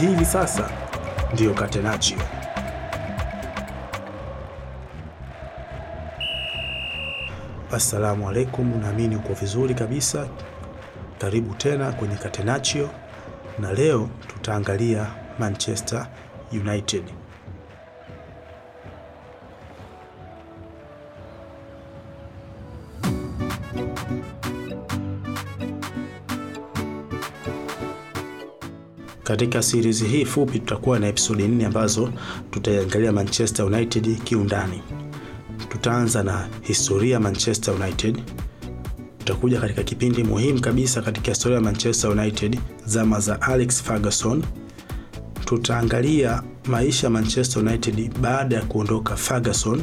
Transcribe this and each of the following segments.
Hivi sasa ndiyo Catenaccio. Assalamu alaikum, naamini uko vizuri kabisa. Karibu tena kwenye Catenaccio, na leo tutaangalia Manchester United. Katika series hii fupi tutakuwa na episodi nne ambazo tutaiangalia Manchester United kiundani. Tutaanza na historia Manchester United. Tutakuja katika kipindi muhimu kabisa katika historia ya Manchester United, zama za Alex Ferguson. Tutaangalia maisha ya Manchester United baada ya kuondoka Ferguson.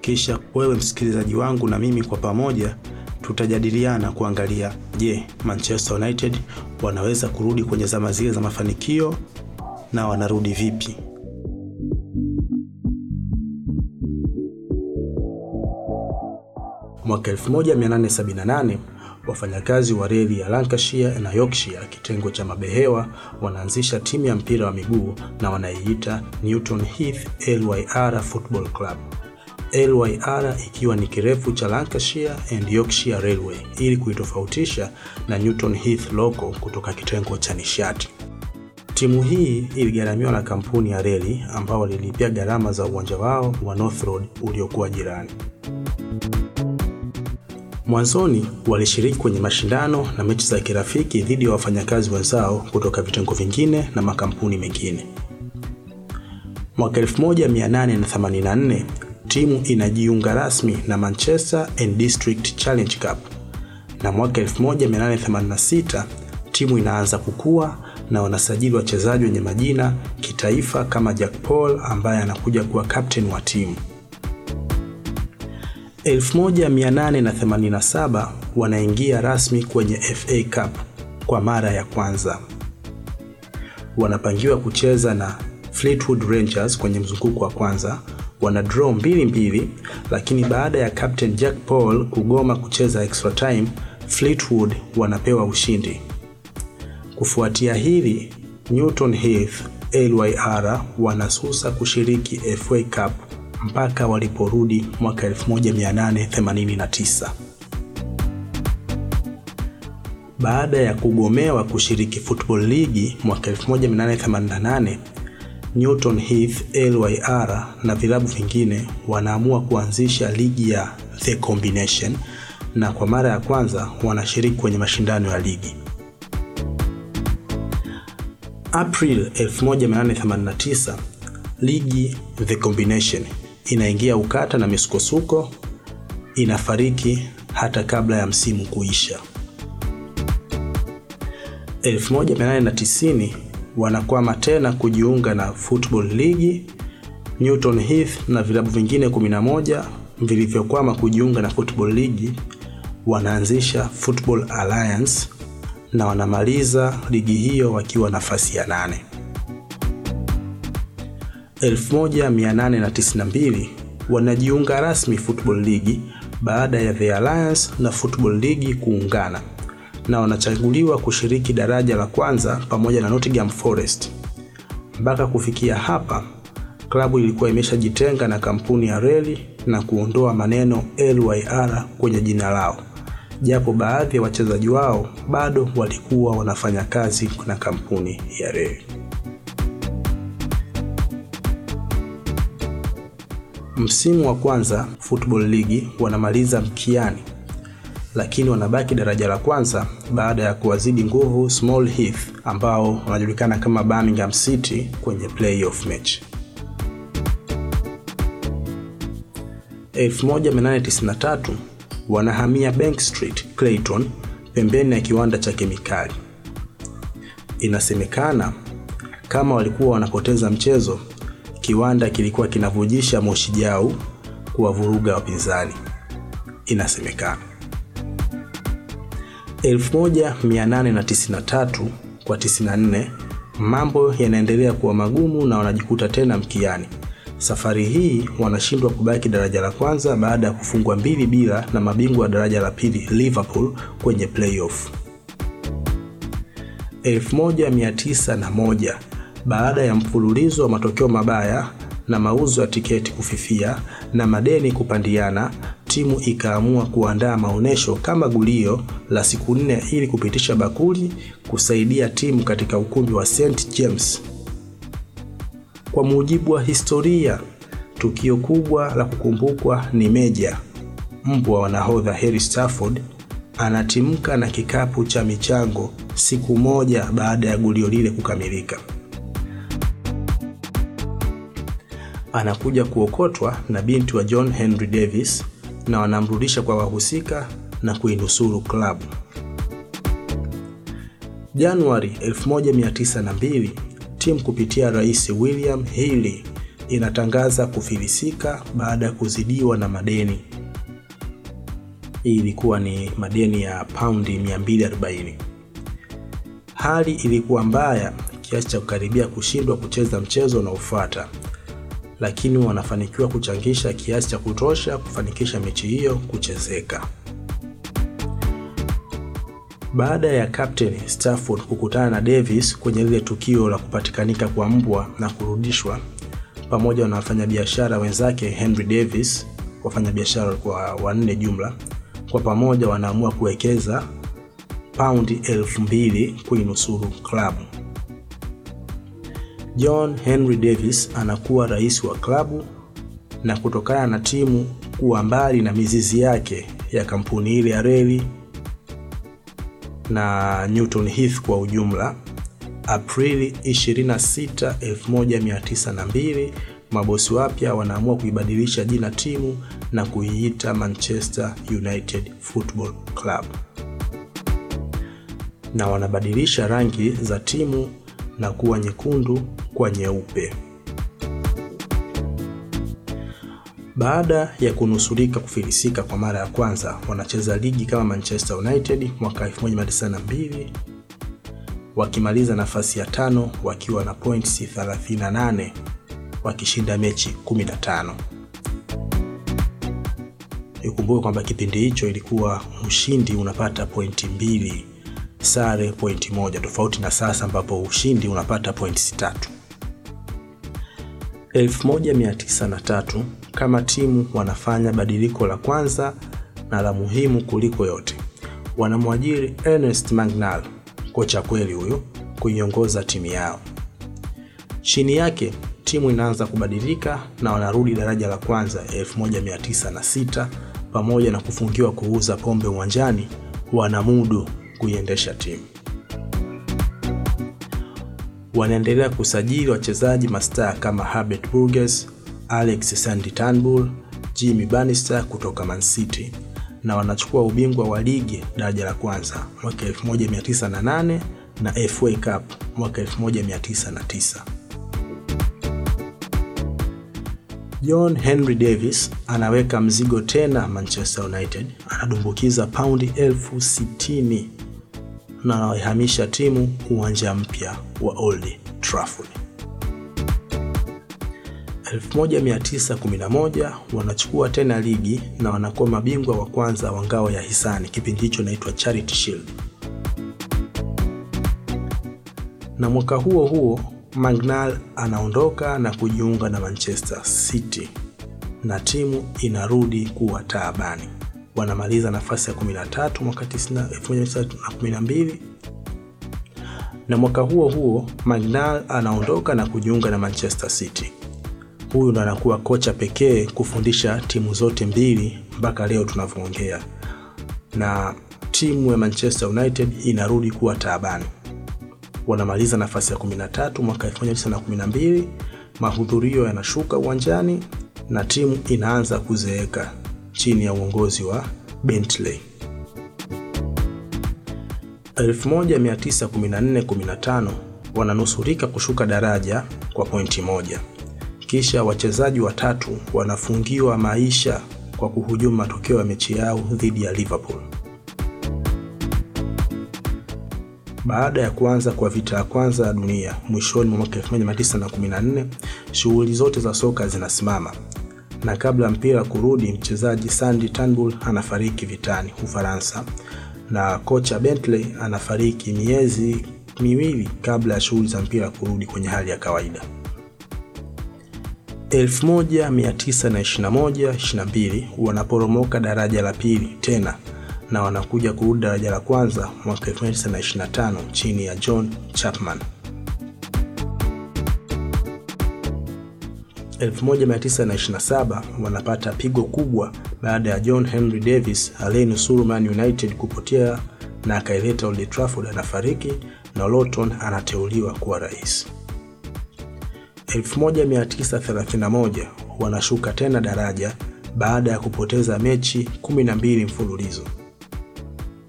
Kisha wewe msikilizaji wangu na mimi kwa pamoja tutajadiliana kuangalia, je, Manchester United wanaweza kurudi kwenye zama zile za mafanikio na wanarudi vipi? Mwaka 1878 wafanyakazi wa reli ya Lancashire na Yorkshire kitengo cha mabehewa wanaanzisha timu ya mpira wa miguu na wanaiita Newton Heath LYR Football Club. LYR ikiwa ni kirefu cha Lancashire and Yorkshire Railway ili kuitofautisha na Newton Heath Local kutoka kitengo cha nishati. Timu hii iligharamiwa na kampuni ya reli ambao walilipia gharama za uwanja wao wa North Road uliokuwa jirani. Mwanzoni walishiriki kwenye mashindano na mechi za kirafiki dhidi ya wafanyakazi wenzao kutoka vitengo vingine na makampuni mengine. Mwaka 1884 timu inajiunga rasmi na Manchester and District Challenge Cup, na mwaka 1886 timu inaanza kukua na wanasajili wachezaji wenye majina kitaifa kama Jack Paul ambaye anakuja kuwa captain wa timu. 1887 wanaingia rasmi kwenye FA Cup kwa mara ya kwanza. Wanapangiwa kucheza na Fleetwood Rangers kwenye mzunguko wa kwanza, wana draw mbili mbili, lakini baada ya Captain Jack Paul kugoma kucheza extra time, Fleetwood wanapewa ushindi. Kufuatia hili, Newton Heath LYR wanasusa kushiriki FA Cup mpaka waliporudi mwaka 1889. Baada ya kugomewa kushiriki Football ligi mwaka 1888, Newton Heath LYR na vilabu vingine wanaamua kuanzisha ligi ya The Combination na kwa mara ya kwanza wanashiriki kwenye mashindano ya ligi. April 1889, ligi The Combination inaingia ukata na misukosuko, inafariki hata kabla ya msimu kuisha. 1890 wanakwama tena kujiunga na Football League. Newton Heath na vilabu vingine 11 vilivyokwama kujiunga na Football League wanaanzisha Football Alliance na wanamaliza ligi hiyo wakiwa nafasi ya nane. 1892 wanajiunga rasmi Football League baada ya The Alliance na Football League kuungana na wanachaguliwa kushiriki daraja la kwanza pamoja na Nottingham Forest. Mpaka kufikia hapa, klabu ilikuwa imeshajitenga na kampuni ya reli na kuondoa maneno LYR kwenye jina lao, japo baadhi ya wachezaji wao bado walikuwa wanafanya kazi na kampuni ya reli. Msimu wa kwanza Football League wanamaliza mkiani, lakini wanabaki daraja la kwanza baada ya kuwazidi nguvu Small Heath ambao wanajulikana kama Birmingham City kwenye playoff match. 1893 wanahamia Bank Street, Clayton, pembeni ya kiwanda cha kemikali. Inasemekana kama walikuwa wanapoteza mchezo, kiwanda kilikuwa kinavujisha moshi jau kuwavuruga wapinzani. Inasemekana 1893 kwa 94 mambo yanaendelea kuwa magumu na wanajikuta tena mkiani. Safari hii wanashindwa kubaki daraja la kwanza baada ya kufungwa mbili bila na mabingwa wa daraja la pili Liverpool kwenye playoff. 1901 baada ya mfululizo wa matokeo mabaya na mauzo ya tiketi kufifia na madeni kupandiana, timu ikaamua kuandaa maonyesho kama gulio la siku nne ili kupitisha bakuli kusaidia timu katika ukumbi wa St James. Kwa mujibu wa historia, tukio kubwa la kukumbukwa ni Meja, mbwa wa nahodha Harry Stafford, anatimka na kikapu cha michango siku moja baada ya gulio lile kukamilika. Anakuja kuokotwa na binti wa John Henry Davis na wanamrudisha kwa wahusika na kuinusuru klabu. Januari 1902 timu kupitia Rais William Healy inatangaza kufilisika baada ya kuzidiwa na madeni. Hii ilikuwa ni madeni ya paundi 240. Hali ilikuwa mbaya kiasi cha kukaribia kushindwa kucheza mchezo unaofuata, lakini wanafanikiwa kuchangisha kiasi cha kutosha kufanikisha mechi hiyo kuchezeka. Baada ya kapteni Stafford kukutana na Davis kwenye lile tukio la kupatikanika kwa mbwa na kurudishwa, pamoja na wafanyabiashara wenzake Henry Davis, wafanyabiashara walikuwa wanne jumla, kwa pamoja wanaamua kuwekeza paundi elfu mbili kuinusuru klabu. John Henry Davis anakuwa rais wa klabu na kutokana na timu kuwa mbali na mizizi yake ya kampuni ile ya reli na Newton Heath kwa ujumla, Aprili 26, 1902 mabosi wapya wanaamua kuibadilisha jina timu na kuiita Manchester United Football Club, na wanabadilisha rangi za timu na kuwa nyekundu kwa nyeupe. Baada ya kunusurika kufilisika kwa mara ya kwanza, wanacheza ligi kama Manchester United mwaka 1992 wakimaliza nafasi ya tano wakiwa na points 38 wakishinda mechi 15. Ikumbuke kwamba kipindi hicho ilikuwa mshindi unapata pointi mbili, sare pointi moja, tofauti na sasa ambapo ushindi unapata pointi tatu. 1903 kama timu wanafanya badiliko la kwanza na la muhimu kuliko yote, wanamwajiri Ernest Magnal, kocha kweli huyo, kuiongoza timu yao. Chini yake timu inaanza kubadilika na wanarudi daraja la kwanza 1906. Pamoja na kufungiwa kuuza pombe uwanjani, wanamudu kuiendesha timu. Wanaendelea kusajili wachezaji mastaa kama Herbert Burgess, Alex Sandy Turnbull, Jimmy Bannister kutoka Man City na wanachukua ubingwa wa ligi daraja la kwanza mwaka 1908 na FA Cup mwaka 1909. John Henry Davis anaweka mzigo tena Manchester United, anadumbukiza paundi elfu sitini na anaihamisha timu uwanja mpya wa Old Trafford. 1911 wanachukua tena ligi na wanakuwa mabingwa wa kwanza wa ngao ya hisani, kipindi hicho inaitwa Charity Shield. Na mwaka huo huo Magnal anaondoka na kujiunga na Manchester City na timu inarudi kuwa taabani. Wanamaliza nafasi ya 13 mwaka 1912 na mwaka huo huo Magnall anaondoka na kujiunga na Manchester City. Huyu ndo anakuwa kocha pekee kufundisha timu zote mbili mpaka leo tunavyoongea, na timu ya Manchester United inarudi kuwa taabani. Wanamaliza nafasi ya 13 mwaka 1912, mahudhurio yanashuka uwanjani na timu inaanza kuzeeka chini ya uongozi wa Bentley. 1914-15 wananusurika kushuka daraja kwa pointi moja. Kisha wachezaji watatu wanafungiwa maisha kwa kuhujumu matokeo ya mechi yao dhidi ya Liverpool. Baada ya kuanza kwa vita ya kwanza ya dunia mwishoni mwa mwaka 1914, shughuli zote za soka zinasimama, na kabla mpira kurudi, mchezaji Sandy Turnbull anafariki vitani Ufaransa, na kocha Bentley anafariki miezi miwili kabla ya shughuli za mpira kurudi kwenye hali ya kawaida. 1921-22 wanaporomoka daraja la pili tena na wanakuja kurudi daraja la kwanza mwaka 1925 chini ya John Chapman. 1927 wanapata pigo kubwa baada ya John Henry Davis aliyenusuru Man United kupotea na akaileta Old Trafford anafariki na Lawton anateuliwa kuwa rais. 1931 wanashuka tena daraja baada ya kupoteza mechi 12 mfululizo.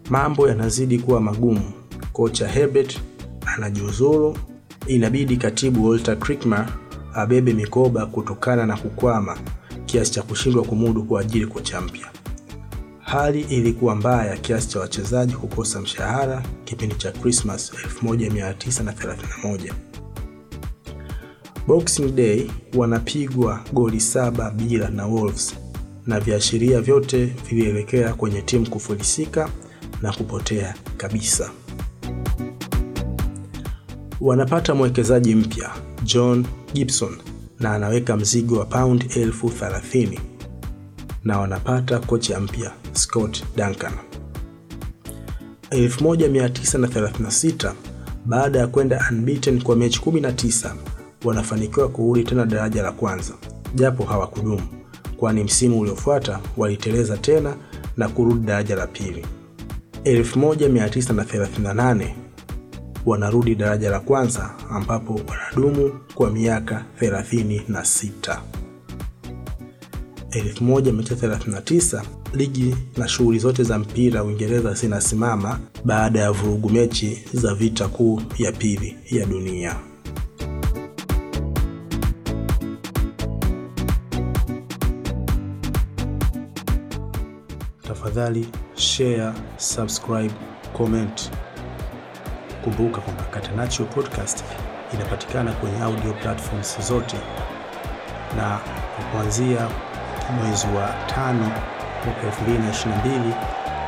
Mambo yanazidi kuwa magumu. Kocha Herbert anajiuzuru, inabidi katibu Walter Krickmer abebe mikoba kutokana na kukwama kiasi cha kushindwa kumudu kuajiri kocha mpya. Hali ilikuwa mbaya kiasi cha wachezaji kukosa mshahara kipindi cha Christmas 1931. Boxing Day wanapigwa goli saba bila na Wolves na viashiria vyote vilielekea kwenye timu kufilisika na kupotea kabisa. Wanapata mwekezaji mpya John Gibson na anaweka mzigo wa pound elfu thelathini na wanapata kocha mpya Scott Duncan. 1936 baada ya kwenda unbeaten kwa mechi 19 wanafanikiwa kurudi tena daraja la kwanza, japo hawakudumu, kwani msimu uliofuata waliteleza tena na kurudi daraja la pili. 1938 wanarudi daraja la kwanza ambapo wanadumu kwa miaka 36. 1939 ligi na shughuli zote za mpira Uingereza zinasimama baada ya vurugu mechi za vita kuu ya pili ya dunia. Tafadhali share, subscribe, comment. Kumbuka kwamba Catenaccio Podcast inapatikana kwenye audio platforms zote na kuanzia mwezi wa tano mwaka 2022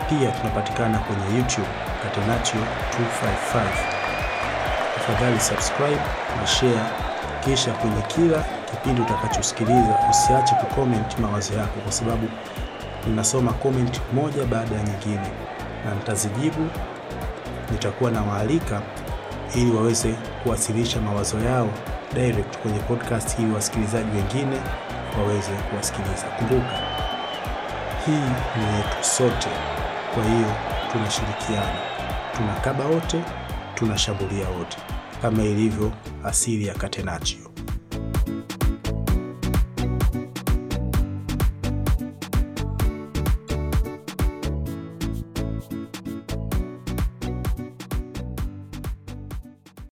pia tunapatikana kwenye YouTube Catenaccio 255. Tafadhali subscribe na share, kisha kwenye kila kipindi utakachosikiliza usiache kucomment mawazo yako, kwa sababu ninasoma comment moja baada ya nyingine na nitazijibu. Nitakuwa na waalika ili waweze kuwasilisha mawazo yao direct kwenye podcast ili wasikilizaji wengine waweze kuwasikiliza. Kumbuka, hii ni yetu sote, kwa hiyo tunashirikiana, tunakaba wote, tunashambulia wote, kama ilivyo asili ya Catenaccio.